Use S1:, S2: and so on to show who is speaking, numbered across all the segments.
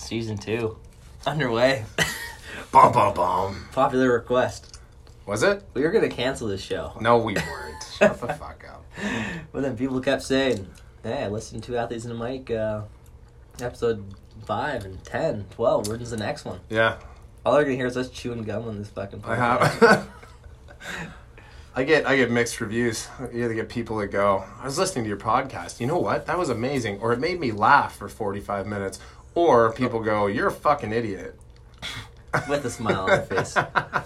S1: Season two. Underway.
S2: Bum bum bum.
S1: Popular request.
S2: Was it?
S1: We were gonna cancel this show.
S2: No, we weren't. Shut the fuck up.
S1: But then people kept saying, Hey, I listened to Athletes in the Mic uh, episode five and 10, 12. Where's the next one?
S2: Yeah,
S1: All they're gonna hear is us chewing gum on this fucking
S2: I
S1: podcast.
S2: have. I get I get mixed reviews. You either get people that go, I was listening to your podcast. You know what? That was amazing. Or it made me laugh for 45 minutes. Or people go, You're a fucking idiot.
S1: With a smile on their face. I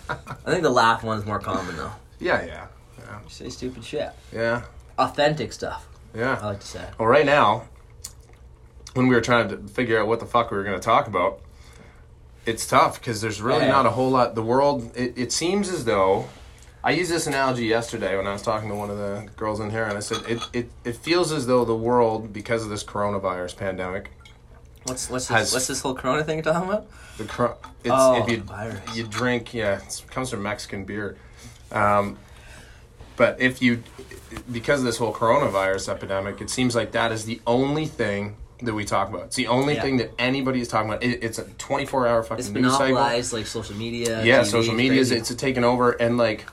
S1: think the laugh one's more common though.
S2: Yeah, yeah. Yeah.
S1: You say stupid shit.
S2: Yeah.
S1: Authentic stuff,
S2: yeah.
S1: I like to say.
S2: Well, right now, when we were trying to figure out what the fuck we were going to talk about, it's tough because there's really
S1: Yeah.
S2: not a whole lot. The world, it, it seems as though. I used this analogy yesterday when I was talking to one of the girls in here, and I said it, it, it feels as though the world, because of this coronavirus pandemic,
S1: What's what's
S2: Has-
S1: this, what's this whole Corona thing you're talking about?
S2: the cro- it's
S1: Oh,
S2: if you
S1: virus.
S2: you drink, yeah, it comes from Mexican beer. Um, but if you, because of this whole coronavirus epidemic, it seems like that is the only thing that we talk about. It's the only
S1: Yeah.
S2: thing that anybody is talking about. It, it's a twenty four hour fucking
S1: It's
S2: news cycle.
S1: like social media.
S2: Yeah,
S1: TV,
S2: social media is it's taken over, and like,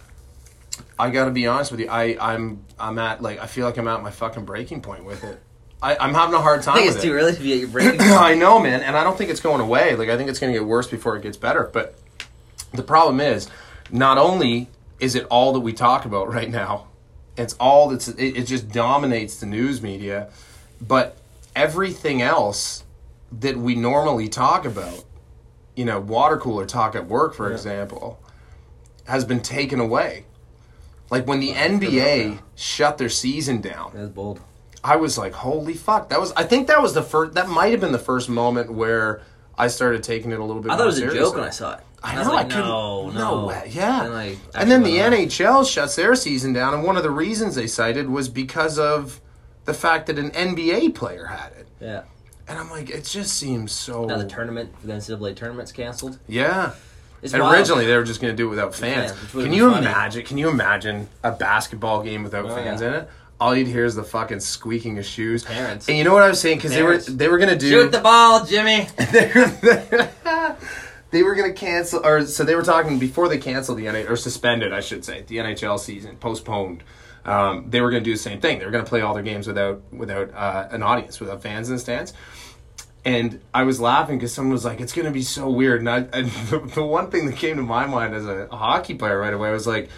S2: I got to be honest with you, I I'm I'm at like I feel like I'm at my fucking breaking point with it. I, I'm having a hard time.
S1: I think
S2: with
S1: it's
S2: it.
S1: too early to be at your breaking.
S2: I know, man, and I don't think it's going away. Like I think it's going to get worse before it gets better. But the problem is, not only is it all that we talk about right now, it's all that's it, it just dominates the news media, but everything else that we normally talk about, you know, water cooler talk at work, for example, has been taken away. Like when the NBA shut their season down,
S1: That's bold.
S2: I was like, "Holy fuck!" That was. I think that was the first. That might have been the first moment where I started taking it a little bit.
S1: I thought it was a joke when I saw it.
S2: I
S1: was
S2: know.
S1: like,
S2: I couldn't.
S1: no, no,
S2: no way. Yeah.
S1: And, like,
S2: and then the
S1: on.
S2: NHL shuts their season down, and one of the reasons they cited was because of the fact that an NBA player had it.
S1: Yeah.
S2: And I'm like, it just seems so.
S1: Now the tournament, the NCAA tournament's canceled.
S2: yeah.
S1: It's
S2: And
S1: wild.
S2: originally they were just going to do it without fans.
S1: fans,
S2: can you
S1: funny.
S2: imagine? Can you imagine a basketball game without
S1: Oh,
S2: fans
S1: yeah.
S2: in it? All you'd hear is the fucking squeaking of shoes.
S1: Parents.
S2: And you know what I was saying? Because they were they were going to do
S1: Shoot the ball, Jimmy.
S2: they were going to cancel, or so they were talking before they canceled the NHL or suspended, I should say, the NHL season, postponed. Um, they were going to do the same thing. They were going to play all their games without without uh, an audience, without fans in the stands. And I was laughing because someone was like, "It's going to be so weird." And, I, and the, the one thing that came to my mind as a, hockey player right away was like,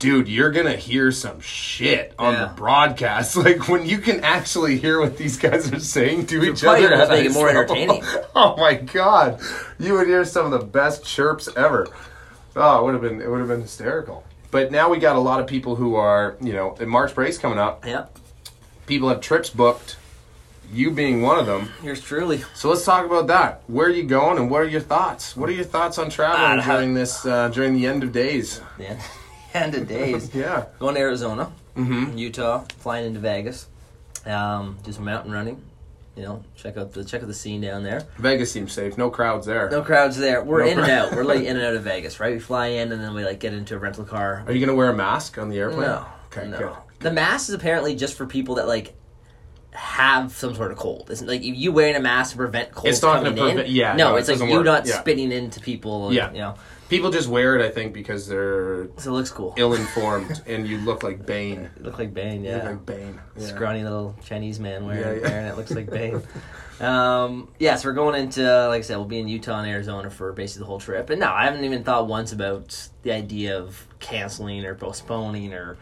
S2: "Dude, you're gonna hear some shit on
S1: Yeah.
S2: the broadcast. Like when you can actually hear what these guys are saying to each other." at
S1: make it more entertaining.
S2: oh my god, you would hear some of the best chirps ever. Oh, it would have been it would have been hysterical. But now we got a lot of people who are, you know, and March break's coming up.
S1: Yeah.
S2: People have trips booked. You being one of them.
S1: Yours truly.
S2: So let's talk about that. Where are you going, and what are your thoughts? What are your thoughts on traveling during this uh, during the end of days?
S1: The end, of days.
S2: Yeah.
S1: Going to Arizona,
S2: Mm-hmm.
S1: Utah, flying into Vegas. Um, do some mountain running. You know, check out the check out the scene down there.
S2: Vegas seems safe. No crowds there.
S1: No crowds there. We're
S2: No
S1: in and out. We're like in and out of Vegas, right? We fly in and then we like get into a rental car.
S2: Are you gonna wear a mask on the airplane?
S1: No.
S2: Okay.
S1: no.
S2: Good.
S1: The mask is apparently just for people that like have some sort of cold. It's like you wearing a mask to prevent cold
S2: It's not
S1: coming in.
S2: prevent- yeah,
S1: no,
S2: no, it
S1: it's like
S2: doesn't
S1: you
S2: work.
S1: not
S2: Yeah.
S1: spitting into people.
S2: Yeah.
S1: you know,
S2: People just wear it, I think, because they're
S1: so it looks cool.
S2: ill-informed, and you look like Bane.
S1: You look like Bane,
S2: You look
S1: yeah.
S2: like Bane. Yeah.
S1: Scrawny little Chinese man wearing,
S2: Yeah, yeah.
S1: wearing it looks like Bane. um, yeah, so we're going into like I said, we'll be in Utah and Arizona for basically the whole trip. And no, I haven't even thought once about the idea of canceling or postponing or.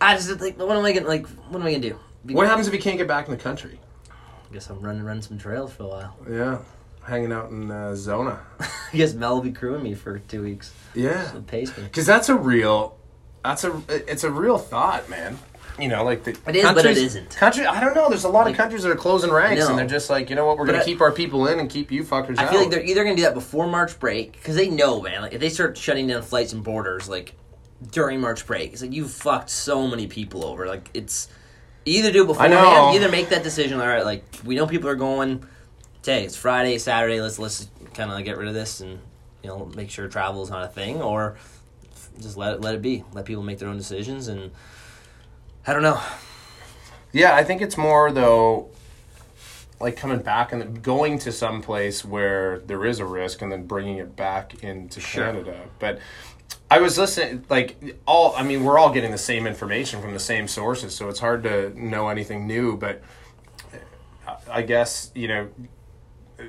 S1: I just like, what am I gonna like? What am I gonna do?
S2: What happens if you can't get back in the country?
S1: I guess I'm running, running some trails for a while.
S2: Yeah, hanging out in uh, Zona.
S1: I guess Mel will be crewing me for two weeks.
S2: Yeah,
S1: So pace me.
S2: because that's a real, that's a it's a real thought, man. You know, like the
S1: It is, but it isn't.
S2: Country, I don't know. There's a lot of countries that are closing ranks, and they're just like, you know what, we're gonna keep our people in and keep you fuckers
S1: I
S2: out.
S1: feel like they're either going to do that before March break because they know, man. Like if they start shutting down flights and borders, like during March break, it's like you fucked so many people over. Like it's either do it before,
S2: know.
S1: either make that decision. All right, like we know people are going. Hey, it's Friday, Saturday. Let's let's kind of get rid of this and you know make sure travel is not a thing, or just let it let it be. Let people make their own decisions, and I don't know.
S2: Yeah, I think it's more though. like coming back and going to some place where there is a risk and then bringing it back into
S1: Sure.
S2: Canada. But I was listening, like all. I mean, we're all getting the same information from the same sources, so it's hard to know anything new. But I- I guess you know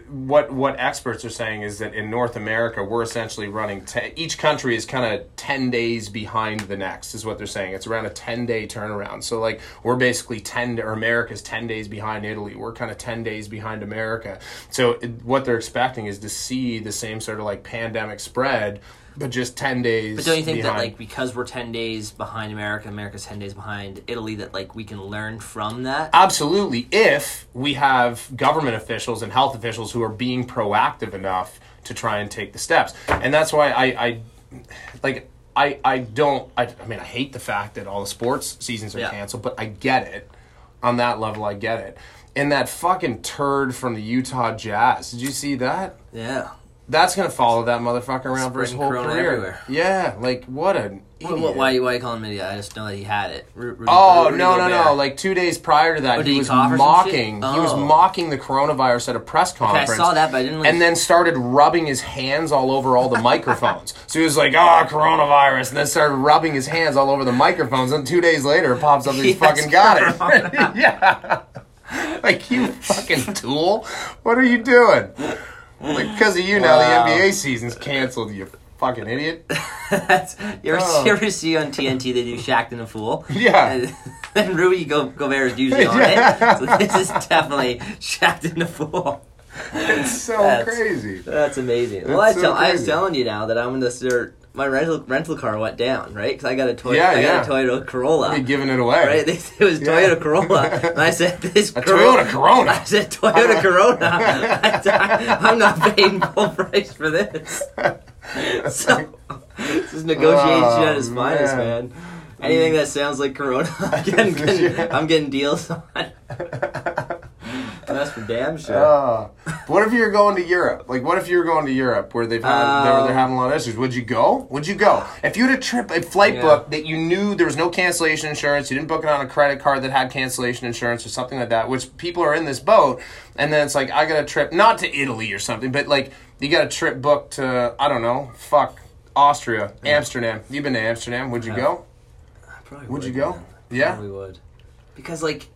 S2: what what experts are saying is that in North America we're essentially running te- each country is kind of 10 days behind the next is what they're saying. It's around a 10 day turnaround. So like we're basically 10 or America's 10 days behind Italy. We're kind of 10 days behind America. So it, what they're expecting is to see the same sort of like pandemic spread but just 10 days
S1: But don't you think
S2: behind.
S1: that like because we're ten days behind America, America's ten days behind Italy, that like we can learn from that?
S2: Absolutely, if we have government officials and health officials who are being proactive enough to try and take the steps, and that's why I, I like, I, I don't, I, I mean, I hate the fact that all the sports seasons are
S1: Yeah.
S2: canceled, but I get it. On that level, I get it. And that fucking turd from the Utah Jazz, did you see that?
S1: Yeah.
S2: That's gonna follow that motherfucker around for his whole
S1: corona
S2: career.
S1: everywhere.
S2: Yeah, like what an idiot.
S1: what, why, why you calling him an idiot? I just know that he had it. Ru- Ru-
S2: Oh
S1: Rudy
S2: no no no! Like two days prior to that,
S1: Oh, did
S2: he
S1: he
S2: was
S1: cough or some
S2: mocking.
S1: shit?
S2: He was
S1: Oh.
S2: mocking the coronavirus at a press
S1: Okay, I
S2: conference.
S1: saw that, but I didn't. Like,
S2: And then started rubbing his hands all over all the microphones. So he was like, "Ah, coronavirus," and then started rubbing his hands all over the microphones. And two days later, it pops up that he's
S1: He has
S2: fucking got it. yeah, like you fucking tool. What are you doing? Like because of you now,
S1: Wow.
S2: the NBA season's canceled. You fucking idiot.
S1: That's, you, ever,
S2: Oh.
S1: you ever see on TNT they do Shaqtin' a Fool?
S2: Yeah.
S1: And, and Rudy Go- Gobert is usually on
S2: Yeah.
S1: it. So this is definitely Shaqtin' a Fool.
S2: It's so
S1: That's-
S2: crazy.
S1: That's amazing. well,
S2: That's
S1: I,
S2: so
S1: tell, I was
S2: crazy.
S1: telling you now that I'm going to start. My rental rental car went down, right? Because I got a Toyota.
S2: Yeah,
S1: I
S2: yeah.
S1: got a Toyota Corolla.
S2: Be giving it away.
S1: Right? They, it was
S2: Yeah.
S1: Toyota Corolla, and I said, "This
S2: A
S1: Corolla-
S2: Toyota Corona.
S1: I said, "Toyota Corona." I, am not paying full price for this. So this is negotiation
S2: Oh,
S1: at its finest,
S2: man.
S1: man. Anything that sounds like Corona, I'm getting, getting- I'm getting deals on. That's for damn sure.
S2: Uh, what if you're going to Europe? Like, what if you're going to Europe where they've had were, they're
S1: Um,
S2: having a lot of issues? Would you go? Would you go if you had a trip, a flight
S1: Yeah.
S2: book that you knew there was no cancellation insurance? You didn't book it on a credit card that had cancellation insurance or something like that. Which people are in this boat, and then it's like I got a trip not to Italy or something, but like you got a trip booked to I don't know, fuck Austria, Amsterdam. You've been to Amsterdam? Would you
S1: Yeah.
S2: go?
S1: I probably
S2: Would you go?
S1: man.
S2: Yeah.
S1: Probably would. Because like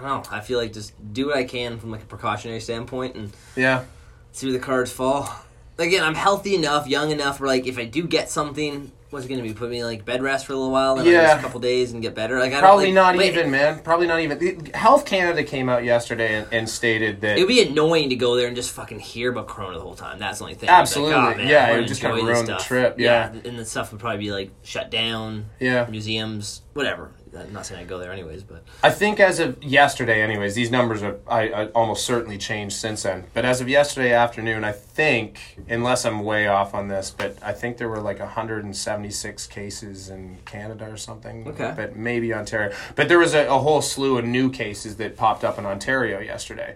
S1: I don't know, I feel like just do what I can from like a precautionary standpoint and
S2: Yeah.
S1: see where the cards fall. Again, I'm healthy enough, young enough where like if I do get something, what's it gonna be? Put me in like bed rest for a little while, then
S2: Yeah.
S1: just a couple days and get better. Like I
S2: Probably
S1: like,
S2: not
S1: wait,
S2: even, man. Probably not even. Health Canada came out yesterday and, and stated that
S1: It would be annoying to go there and just fucking hear about Corona the whole time. That's the only thing. I'd like,
S2: Absolutely.
S1: "Oh, man,
S2: Yeah, it would just kinda ruin the
S1: stuff."
S2: trip, yeah.
S1: and the stuff would probably be like shut down.
S2: Yeah.
S1: museums, whatever. I'm not saying I go there anyways, but
S2: I think as of yesterday, anyways, these numbers are I, I almost certainly changed since then. But as of yesterday afternoon, I think, unless I'm way off on this, but I think there were like 176 cases in Canada or something.
S1: Okay.
S2: But maybe Ontario. But there was a, a whole slew of new cases that popped up in Ontario yesterday,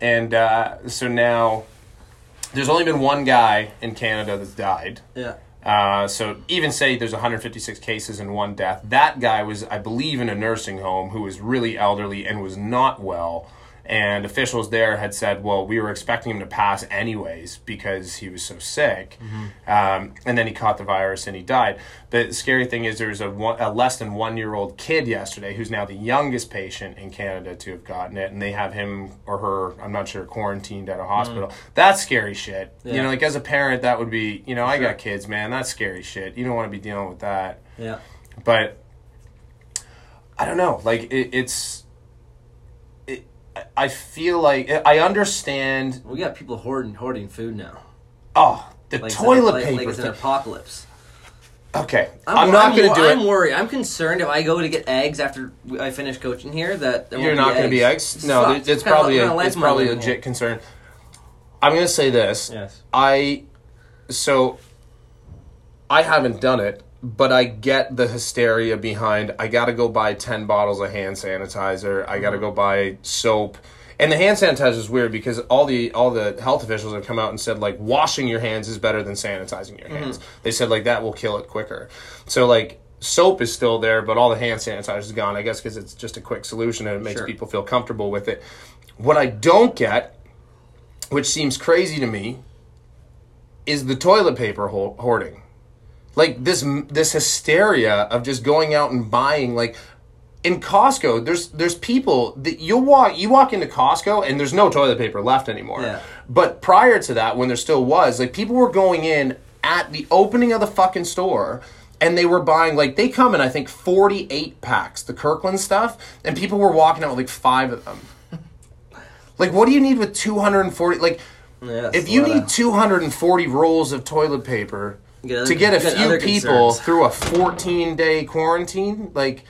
S2: and uh, so now there's only been one guy in Canada that's died.
S1: yeah.
S2: Uh, so even say there's 156 cases and one death. That guy was, I believe, in a nursing home who was really elderly and was not well. And officials there had said, well, we were expecting him to pass anyways because he was so sick. Um, and then he caught the virus and he died. The scary thing is there was a, one, a less than one year old kid yesterday who's now the youngest patient in Canada to have gotten it. And they have him or her, I'm not sure, quarantined at a hospital. That's scary shit. You know, like as a parent, that would be, you know, I
S1: Sure.
S2: got kids, man. That's scary shit. You don't want to be dealing with that.
S1: Yeah.
S2: But I don't know. Like it, it's, it, I- feel like I understand.
S1: We got people hoarding hoarding food now.
S2: Oh, the
S1: Like
S2: toilet
S1: it's, like,
S2: paper.
S1: Like it's an apocalypse.
S2: okay,
S1: I'm,
S2: I'm, not going to do it.
S1: I'm worried. I'm concerned if I go to get eggs after I finish coaching here that there
S2: You're
S1: won't
S2: not going to be eggs. No, it's
S1: Kinda-
S2: probably a, it's probably a legit concern. I'm going to say this.
S1: Yes.
S2: I so I haven't done it, but I get the hysteria behind I got to go buy 10 bottles of hand sanitizer. I got to uh-huh. go buy soap. And the hand sanitizer is weird because all the all the health officials have come out and said like washing your hands is better than sanitizing your hands. Mm-hmm. They said like that will kill it quicker. So like soap is still there, but all the hand sanitizer is gone. I guess because it's just a quick solution and it makes
S1: Sure.
S2: people feel comfortable with it. What I don't get, which seems crazy to me, is the toilet paper ho- hoarding. Like this this hysteria of just going out and buying like in Costco, there's there's people that you walk you walk into Costco and there's no toilet paper left anymore.
S1: Yeah.
S2: But prior to that, when there still was, like people were going in at the opening of the fucking store and they were buying like they come in I think 48 packs, the Kirkland stuff, and people were walking out with like 5 of them. like what do you need with 240 like
S1: Yeah,
S2: if you need 240 rolls of toilet paper
S1: Get
S2: to get a
S1: get
S2: few people
S1: concerns.
S2: through a 14 day quarantine, like,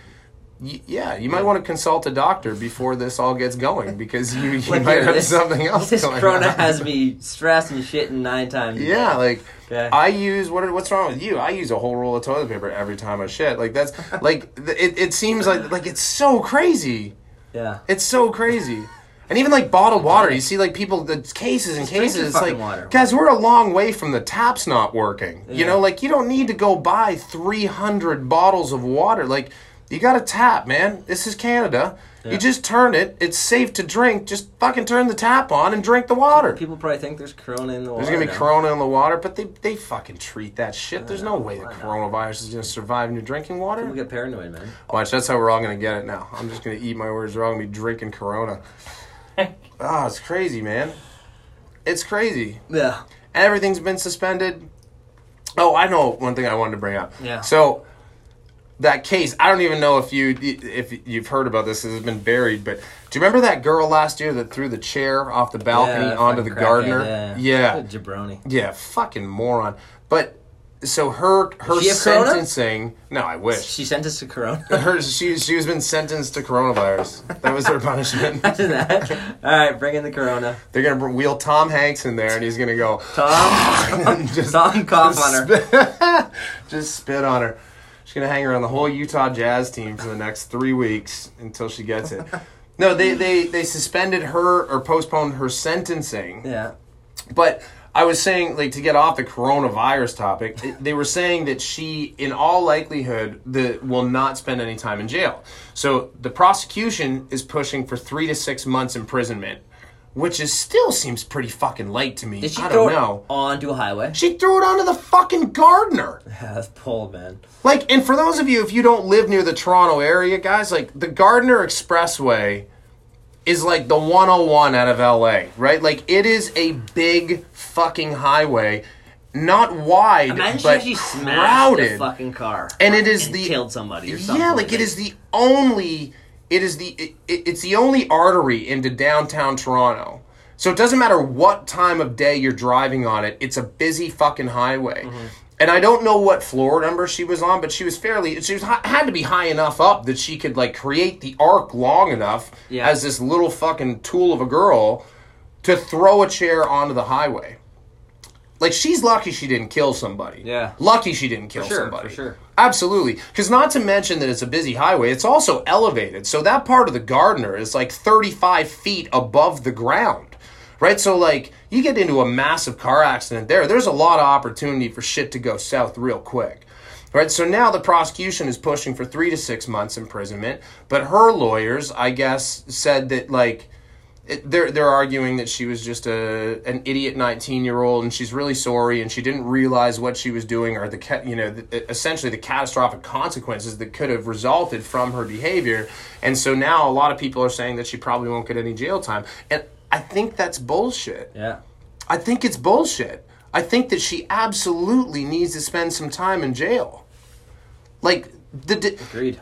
S2: yeah, you might want to consult a doctor before this all gets going because you, you
S1: Like,
S2: might have
S1: this-
S2: something else
S1: This
S2: going
S1: corona
S2: on.
S1: has me stressed and shitting nine times. a
S2: yeah, like
S1: Okay.
S2: I use what? What's wrong with you? I use a whole roll of toilet paper every time I shit. Like that's like it. It seems like like it's so crazy.
S1: yeah.
S2: It's so crazy. And even like bottled water, you see like people the cases and
S1: Just drink
S2: cases. It's like
S1: water.
S2: guys, we're a long way from the taps not working. You know, like you don't need to go buy three hundred bottles of water. Like you got a tap, man. This is Canada. You just turn it. It's safe to drink. Just fucking turn the tap on and drink the water.
S1: People probably think there's corona in the water.
S2: There's gonna be
S1: now.
S2: corona in the water, but they they fucking treat that shit. There's no way the coronavirus is gonna survive in your drinking water.
S1: People get paranoid, man.
S2: Watch, that's how we're all gonna get it now. I'm just gonna eat my words. We're all gonna be drinking Corona. Oh, it's crazy, man. It's crazy.
S1: Yeah.
S2: Everything's been suspended. Oh, I know one thing I wanted to bring up.
S1: Yeah.
S2: So that case, I don't even know if you if you've heard about this. It's been buried, but do you remember that girl last year that threw the chair off the balcony
S1: Yeah,
S2: onto the
S1: Gardiner?
S2: yeah.
S1: What jabroni.
S2: Yeah, fucking moron. But so her her
S1: she
S2: sentencing. No, I wish.
S1: She sentenced to corona.
S2: Her she she was been sentenced to coronavirus. That was her punishment.
S1: Imagine that. All right, bring in the corona.
S2: They're gonna wheel Tom Hanks in there, and he's gonna go.
S1: Tom,
S2: just,
S1: Tom, cough on her.
S2: Spit, just spit on her. She's gonna hang around the whole Utah Jazz team for the next three weeks until she gets it. No, they they they suspended her or postponed her sentencing.
S1: Yeah.
S2: But I was saying, like, to get off the coronavirus topic, they were saying that she, in all likelihood, the, will not spend any time in jail. So the prosecution is pushing for three to six months imprisonment, which is still seems pretty fucking light to me.
S1: Did she
S2: I
S1: throw
S2: don't know.
S1: it onto a highway?
S2: She threw it onto the fucking
S1: Gardiner. That's bold, man.
S2: Like, and for those of you, if you don't live near the Toronto area, guys, like the Gardiner Expressway is like the 101 out of LA, right? Like, it is a big fucking highway, not wide,
S1: Imagine
S2: but
S1: smashed
S2: crowded.
S1: a fucking car.
S2: And it is
S1: and
S2: the-
S1: killed somebody or something.
S2: Yeah, like it is the only. It is the. It- it's the only artery into downtown Toronto. So it doesn't matter what time of day you're driving on it. It's a busy fucking highway.
S1: Mm-hmm.
S2: And I don't know what floor number she was on, but she was fairly. She was had to be high enough up that she could like create the arc long enough
S1: Yeah.
S2: as this little fucking tool of a girl to throw a chair onto the highway. Like she's lucky she didn't kill somebody.
S1: Yeah.
S2: Lucky she didn't kill
S1: sure,
S2: somebody.
S1: for sure.
S2: Absolutely. Because not to mention that it's a busy highway, it's also elevated. So that part of the Gardiner is like 35 feet above the ground. Right? So, like, you get into a massive car accident there, there's a lot of opportunity for shit to go south real quick. Right? So now the prosecution is pushing for three to six months imprisonment, but her lawyers, I guess, said that, like, it, they're they're arguing that she was just a an idiot 19 year old and she's really sorry and she didn't realize what she was doing or the you know the, essentially the catastrophic consequences that could have resulted from her behavior and so now a lot of people are saying that she probably won't get any jail time and I think that's bullshit.
S1: Yeah.
S2: I think it's bullshit. I think that she absolutely needs to spend some time in jail. Like the the
S1: Agreed.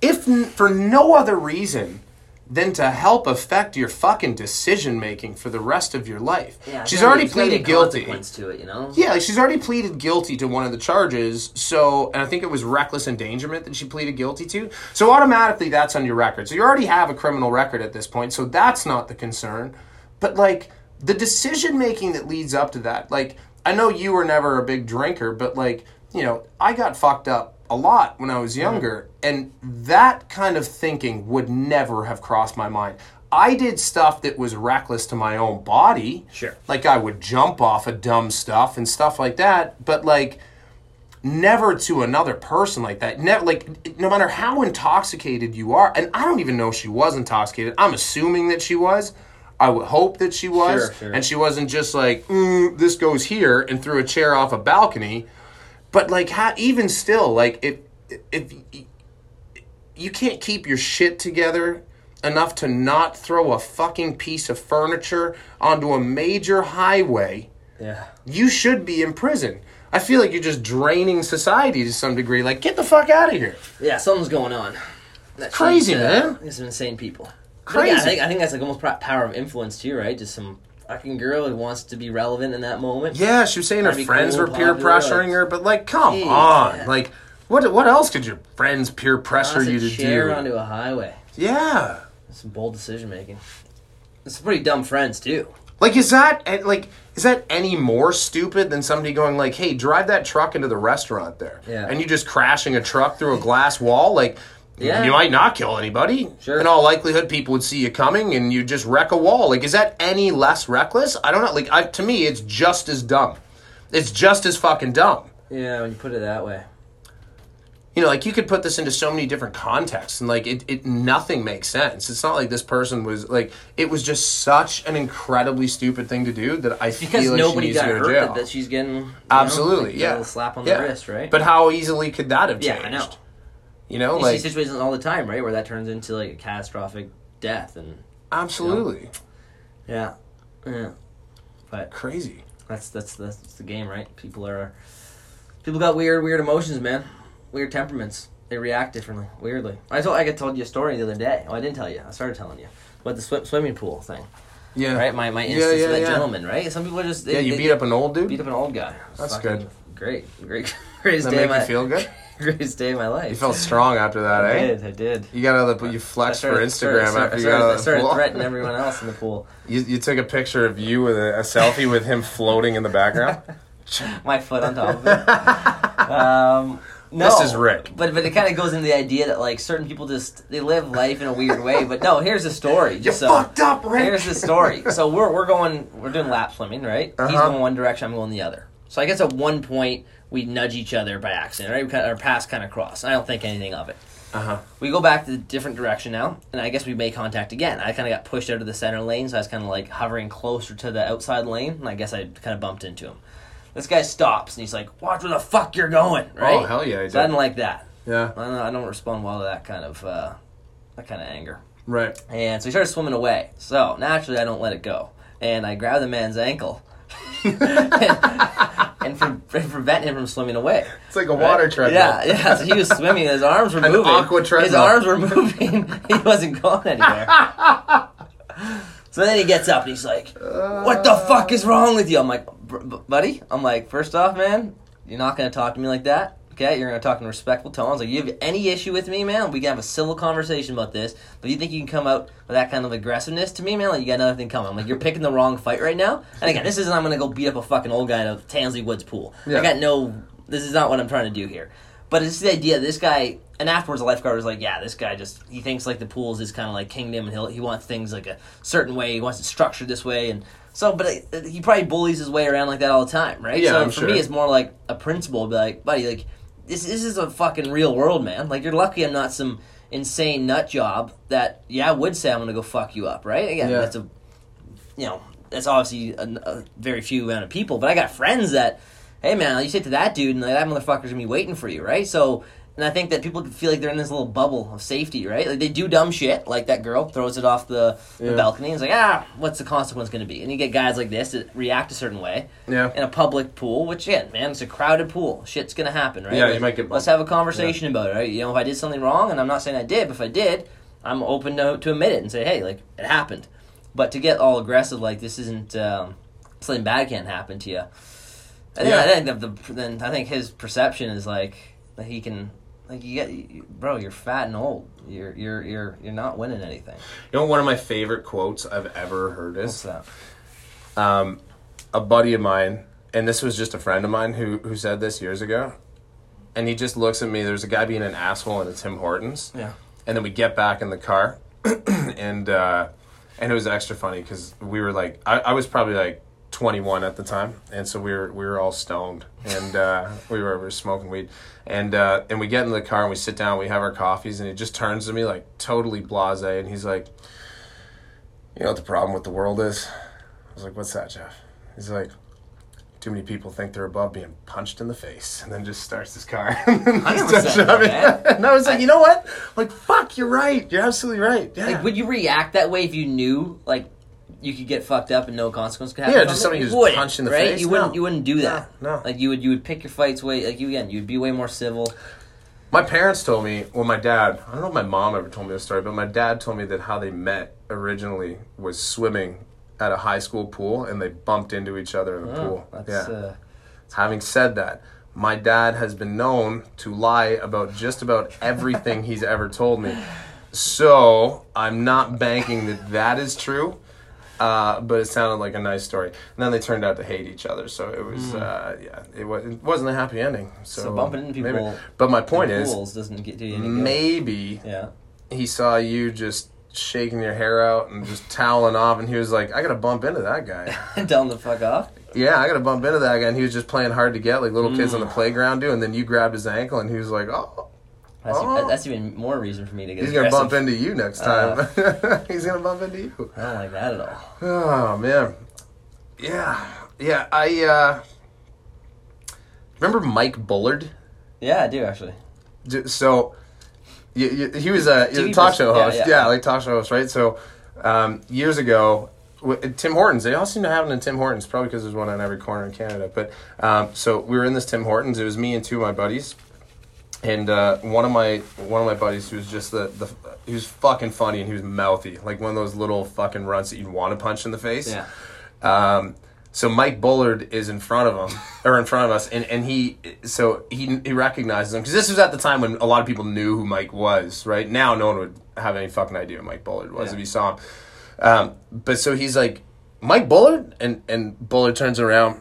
S2: if n- for no other reason than to help affect your fucking decision making for the rest of your life.
S1: Yeah,
S2: she's already
S1: be- there's gotta be
S2: pleaded guilty.
S1: to it, you know.
S2: Yeah, like she's already pleaded guilty to one of the charges. So, and I think it was reckless endangerment that she pleaded guilty to. So automatically that's on your record. So you already have a criminal record at this point. So that's not the concern. But like the decision making that leads up to that, like I know you were never a big drinker, but like you know I got fucked up a lot when I was younger, and that kind of thinking would never have crossed my mind. I did stuff that was reckless to my own body.
S1: Sure.
S2: Like I would jump off of dumb stuff and stuff like that, but like never to another person like that. Never like no matter how intoxicated you are, and I don't even know if she was intoxicated. I'm assuming that she was. I would hope that she was,
S1: Sure, sure.
S2: and she wasn't just like mm, this goes here and threw a chair off a balcony. But like, ha- even still, like if if you can't keep your shit together enough to not throw a fucking piece of furniture onto a major highway,
S1: Yeah.
S2: you should be in prison. I feel like you're just draining society to some degree. Like, get the fuck out of here.
S1: Yeah, something's going on. That's
S2: Crazy,
S1: shit's, uh,
S2: man.
S1: These some insane people.
S2: Crazy.
S1: Yeah, I think I think that's like almost power of influence too, right? Just some fucking girl who wants to be relevant in that moment.
S2: Yeah, she was saying her
S1: Trying to be
S2: friends were peer pressuring her, but like, come
S1: Jeez,
S2: on.
S1: man.
S2: Like, what what else could your friends peer pressure you to do?
S1: onto a highway.
S2: yeah.
S1: Some bold decision making. Some pretty dumb friends too.
S2: Like is that eh, like is that any more stupid than somebody going like, "Hey, drive that truck into the restaurant there,"
S1: Yeah.
S2: and you just crashing a truck through a glass wall? Like,
S1: Yeah.
S2: you might not kill anybody.
S1: Sure.
S2: In all likelihood, people would see you coming, and you just wreck a wall. Like, is that any less reckless? I don't know. Like, I, to me, it's just as dumb. It's just as fucking dumb.
S1: Yeah, when you put it that way.
S2: you know, like you could put this into so many different contexts, and like it, it nothing makes sense. It's not like this person was like it was just such an incredibly stupid thing to do that I
S1: Because
S2: feel like
S1: nobody got
S2: go
S1: hurt
S2: jail.
S1: that, she's getting you know,
S2: Absolutely,
S1: like, a
S2: yeah.
S1: little slap on
S2: yeah.
S1: the wrist, right?
S2: But how easily could that have
S1: Yeah,
S2: changed?
S1: I know.
S2: You know,
S1: you
S2: like
S1: see situations all the time, right, where that turns into like a catastrophic death, and
S2: absolutely
S1: yeah, yeah. But
S2: crazy.
S1: that's that's that's the game, right? People are people got weird, weird emotions, man. Weird temperaments. They react differently, weirdly. I told I told you a story the other day. Oh, I didn't tell you. I started telling you about the swim, swimming pool thing,
S2: Yeah,
S1: right? My my
S2: Yeah,
S1: instance
S2: yeah,
S1: of that
S2: yeah.
S1: gentleman, right? Some people just they,
S2: yeah, you
S1: they
S2: beat up an old dude.
S1: beat up an old guy.
S2: That's good.
S1: Great, great, greatest
S2: that
S1: day
S2: make
S1: my
S2: you feel good.
S1: greatest day of my life.
S2: You felt strong after that,
S1: I
S2: eh?
S1: did, I did.
S2: You got out of the pool.
S1: you
S2: flexed
S1: started-
S2: for Instagram
S1: started-
S2: after you got out of the pool.
S1: I started threatening everyone else in the pool.
S2: You, you took a picture of you with a, a selfie with him floating in the background.
S1: My foot on top of it. Um, no,
S2: This is Rick.
S1: But but it kind of goes into the idea that like certain people just they live life in a weird way. But no, here's the story.
S2: You
S1: Just so
S2: fucked up, Rick.
S1: here's the story. So we're we're going we're doing lap swimming, right? He's
S2: Uh-huh.
S1: going one direction, I'm going the other. So I guess at one point we nudge each other by accident, right? Kind of, our paths kind of cross. I don't think anything of it.
S2: Uh huh.
S1: We go back to the different direction now, and I guess we make contact again. I kind of got pushed out of the center lane, so I was kind of like hovering closer to the outside lane, and I guess I kind of bumped into him. This guy stops, and he's like, "Watch where the fuck you're going!" Right?
S2: Oh hell yeah, I
S1: So I
S2: did.
S1: didn't like that.
S2: Yeah,
S1: I don't, I don't respond well to that kind of uh, that kind of anger.
S2: right.
S1: And so he started swimming away. So naturally, I don't let it go, and I grab the man's ankle, and, and pre- pre- prevent him from swimming away.
S2: It's like a water
S1: Right?
S2: treadmill.
S1: Yeah, yeah. So he was swimming. His arms were
S2: An
S1: moving.
S2: aqua
S1: His arms were moving. he wasn't going anywhere. so then he gets up and he's like, "What the fuck is wrong with you?" I'm like, "B- b- "Buddy," I'm like, first off, man, you're not gonna talk to me like that." Okay, you're gonna talk in respectful tones. Like, you have any issue with me, man? We can have a civil conversation about this. But you think you can come out with that kind of aggressiveness to me, man? Like, you got another thing coming. I'm like, you're picking the wrong fight right now. And again, this isn't I'm gonna go beat up a fucking old guy at a Tansley Woods pool.
S2: Yeah.
S1: I got no. This is not what I'm trying to do here. But it's the idea. This guy, and afterwards, the lifeguard was like, "Yeah, this guy just he thinks like the pools is kind of like kingdom, and he'll he wants things like a certain way. He wants it structured this way, and so. But uh, he probably bullies his way around like that all the time, right?
S2: Yeah,
S1: so
S2: I'm
S1: for
S2: sure.
S1: me, it's more like a principle. Be like, buddy, like this this is a fucking real world, man. Like you're lucky I'm not some insane nut job that yeah I would say I'm gonna go fuck you up, right? Again,
S2: Yeah.
S1: that's a you know, that's obviously a, a very few amount of people. But I got friends that, hey man, you say to that dude, and that motherfucker's gonna be waiting for you, right? So, and I think that people feel like they're in this little bubble of safety, right? Like they do dumb shit, like that girl throws it off the, the
S2: Yeah.
S1: balcony, and is like, ah, what's the consequence gonna be? And you get guys like this that react a certain way
S2: Yeah.
S1: in a public pool, which again, man, it's a crowded pool. Shit's gonna happen, right?
S2: Yeah,
S1: Like,
S2: you might get
S1: Let's have a conversation about it, right? You know, if I did something wrong, and I'm not saying I did, but if I did, I'm open to, to admit it and say, hey, like it happened. But to get all aggressive, like this isn't um, something bad can't happen to you. Think,
S2: Yeah.
S1: I think that the then I think his perception is like that he can. Like you get, you- bro, you're fat and old. You're you're you're you're not winning anything.
S2: You know, one of my favorite quotes I've ever heard
S1: What's
S2: is
S1: that?
S2: um, a buddy of mine, and this was just a friend of mine who who said this years ago, and he just looks at me. There's a guy being an asshole in a Tim Hortons,
S1: Yeah.
S2: and then we get back in the car, and uh, and it was extra funny because we were like, I, I was probably like 21 at the time, and so we were we were all stoned, and uh, we were we were smoking weed, and uh, and we get in the car and we sit down, we have our coffees, and he just turns to me like totally blasé, and he's like, "You know what the problem with the world is?" I was like, "What's that, Jeff?" He's like, "Too many people think they're above being punched in the face," and then just starts his car.
S1: I never
S2: starts
S1: said that,
S2: and I was like, "You know what? Like, fuck, you're right. You're absolutely right." Yeah.
S1: Like, would you react that way if you knew, like, you could get fucked up and no consequence could happen?
S2: Yeah, just somebody who's punched in the
S1: right?
S2: face?
S1: You wouldn't.
S2: No.
S1: You wouldn't do that.
S2: No, no.
S1: Like you would. You would pick your fights way. Like you again. You'd be way more civil.
S2: My parents told me, well, my dad, I don't know if my mom ever told me this story, but my dad told me that how they met originally was swimming at a high school pool and they bumped into each other in the pool.
S1: Oh, That's
S2: yeah.
S1: uh,
S2: Having said that, my dad has been known to lie about just about everything he's ever told me. So I'm not banking that that is true. Uh, but it sounded like a nice story. And then they turned out to hate each other, so it was, uh, yeah, it, was, it wasn't a happy ending. So,
S1: Hmm. So bumping into
S2: maybe-
S1: people
S2: But my point is,
S1: doesn't get do you
S2: maybe
S1: Yeah.
S2: he saw you just shaking your hair out and just toweling off, and he was like, "I gotta bump into that guy."
S1: Tell them to fuck off.
S2: yeah, I gotta bump into that guy, and he was just playing hard to get, like little kids
S1: Mm.
S2: on the playground do. And then you grabbed his ankle, and he was like, "Oh,
S1: That's,
S2: Oh.
S1: that's even more reason for me to get.
S2: he's gonna bump into you next
S1: Uh.
S2: time. he's gonna bump into you."
S1: I don't like that at all.
S2: Oh man, yeah, yeah. I uh, remember Mike Bullard.
S1: Yeah, I do actually.
S2: So you, you, he was a, he was a talk show host yeah,
S1: yeah.
S2: like talk show host right so um, years ago Tim Hortons they all seem to have it in Tim Hortons probably because there's one on every corner in Canada but um, so we were in this Tim Hortons it was me and two of my buddies and uh, one of my one of my buddies who was just the, the he was fucking funny and he was mouthy like one of those little fucking runts that you'd want to punch in the face
S1: Yeah.
S2: um, so Mike Bullard is in front of him, or in front of us, and, and he so he he recognizes him because this was at the time when a lot of people knew who Mike was. Right now, no one would have any fucking idea who Mike Bullard was
S1: Yeah.
S2: if you saw him. Um, but so he's like Mike Bullard, and and Bullard turns around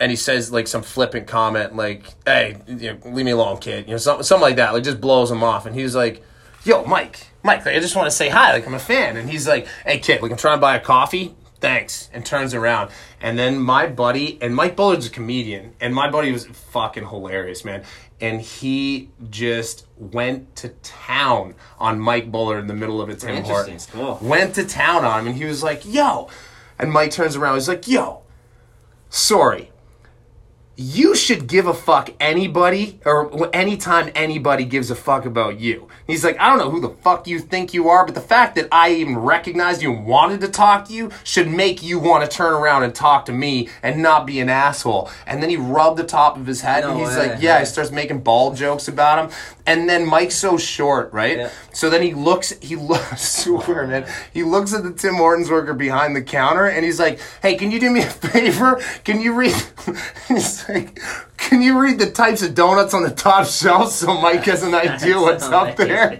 S2: and he says like some flippant comment like, "Hey, you know, leave me alone, kid," you know, something something like that. Like just blows him off, and he's like, "Yo, Mike, Mike, like, I just want to say hi. Like I'm a fan." And he's like, "Hey, kid, like I'm trying to buy a coffee." Thanks, and turns around, and then my buddy and Mike Bullard's a comedian, and my buddy was fucking hilarious, man. And he just went to town on Mike Bullard in the middle of a Tim Hortons.
S1: Cool.
S2: Went to town on him, and he was like, "Yo," and Mike turns around, he's like, "Yo, sorry, you should give a fuck anybody or anytime anybody gives a fuck about you. He's like, I don't know who the fuck you think you are, but the fact that I even recognized you and wanted to talk to you should make you want to turn around and talk to me and not be an asshole. And then he rubbed the top of his head
S1: No
S2: and he's
S1: way.
S2: like, Yeah, he starts making ball jokes about him. And then Mike's so short, right?
S1: Yeah.
S2: So then he looks, he looks, swear, man, he looks at the Tim Hortons worker behind the counter and he's like, hey, can you do me a favor? Can you read, like, can you read the types of donuts on the top shelf so Mike has an idea what's up there?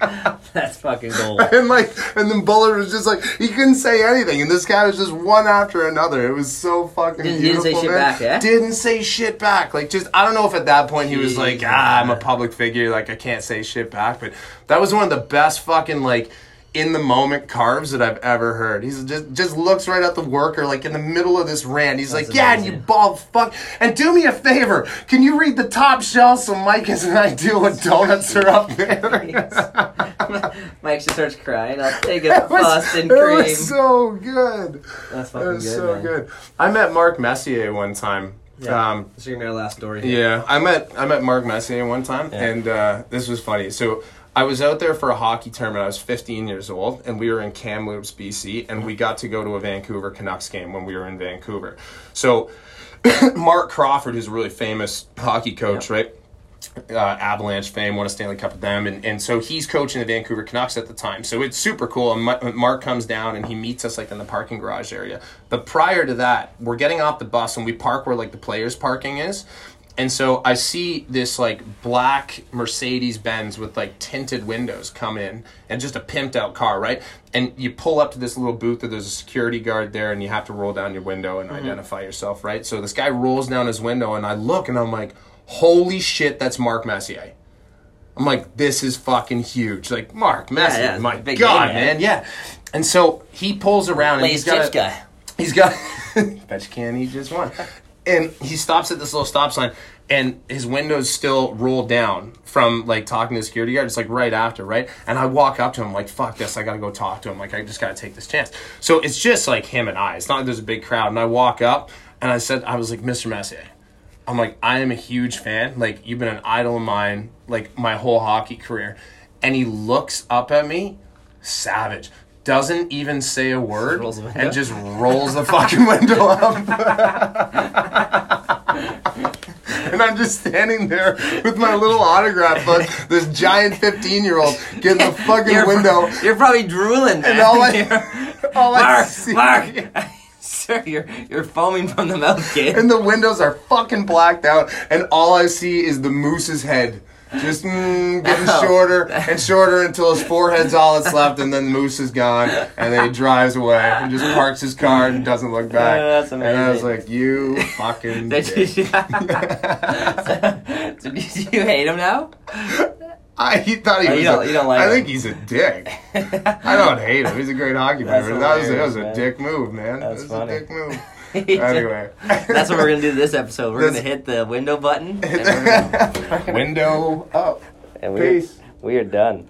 S1: That's fucking gold.
S2: and like, and then Bullard was just like, he couldn't say anything, and this guy was just one after another. It was so fucking
S1: Didn't- didn't
S2: beautiful.
S1: say shit back, eh?
S2: Didn't say shit back. Like, just I don't know if at that point he was like, ah, I'm a public figure, like I can't say shit back. But that was one of the best fucking like in the moment carves that I've ever heard. He's just just looks right at the worker like in the middle of this rant. He's
S1: That's
S2: like, yeah, and you bald fuck. And do me a favor, can you read the top shelf so Mike has an idea what donuts are up there?
S1: Mike just starts crying. I'll take a
S2: It was- it
S1: cream.
S2: was so good.
S1: That's
S2: It
S1: fucking
S2: was
S1: good,
S2: so
S1: man.
S2: good. I met Mark Messier one time.
S1: Yeah.
S2: Um,
S1: this is gonna be our last story. Here.
S2: yeah, I met I met Mark Messier one time,
S1: Yeah.
S2: and uh, this was funny. So I was out there for a hockey tournament. I was 15 years old, and we were in Kamloops, BC, and we got to go to a Vancouver Canucks game when we were in Vancouver. So Marc Crawford, who's a really famous hockey coach,
S1: Yeah.
S2: right? uh, Avalanche fame, won a Stanley Cup with them, and, and so he's coaching the Vancouver Canucks at the time. So it's super cool. And Ma- Marc comes down and he meets us like in the parking garage area. But prior to that, we're getting off the bus and we park where like the players' parking is. And so I see this like black Mercedes Benz with like tinted windows come in and just a pimped out car, right? And you pull up to this little booth, and there's a security guard there, and you have to roll down your window and mm-hmm. identify yourself, right? So this guy rolls down his window, and I look and I'm like, holy shit, that's Mark Messier. I'm like, this is fucking huge. Like, Mark Messier,
S1: yeah,
S2: my
S1: big
S2: God,
S1: name, man.
S2: man, yeah. And so he pulls around and he's got a,
S1: guy.
S2: He's got Bet you can't eat just one. And he stops at this little stop sign, and his window's still rolled down from like talking to the security guard. It's like right after, right? And I walk up to him like, "Fuck this! I gotta go talk to him. Like I just gotta take this chance." So it's just like him and I. It's not like there's a big crowd. And I walk up, and I said, "I was like, Mr. Messier." I'm like, I am a huge fan. Like, you've been an idol of mine, like, my whole hockey career. And he looks up at me, savage. Doesn't even say a word
S1: rolls
S2: and just rolls the fucking window up. and I'm just standing there with my little autograph book, this giant 15 year old getting the fucking
S1: You're,
S2: window.
S1: You're probably drooling.
S2: And
S1: man.
S2: all I, all I see.
S1: Mark, sir, you're you're foaming from the mouth, kid.
S2: and the windows are fucking blacked out, and all I see is the moose's head. Just mm, getting
S1: Oh.
S2: shorter and shorter until his forehead's all that's left, and then the moose is gone, and then he drives away and just parks his car and doesn't look back.
S1: Oh, that's
S2: And I was like, "You fucking."
S1: Did
S2: dick."
S1: you, so, did you hate him now?
S2: I he thought he
S1: Oh,
S2: was.
S1: you don't-
S2: a-
S1: you don't like
S2: I
S1: him.
S2: think he's a dick. I don't hate him. He's a great hockey player. That was that was a
S1: man.
S2: dick move, man.
S1: That's
S2: that was
S1: funny.
S2: a dick move. Anyway,
S1: That's what we're gonna do this episode. We're
S2: That's-
S1: gonna hit the window button. And we're gonna,
S2: Window up.
S1: and we're,
S2: Peace.
S1: we are done.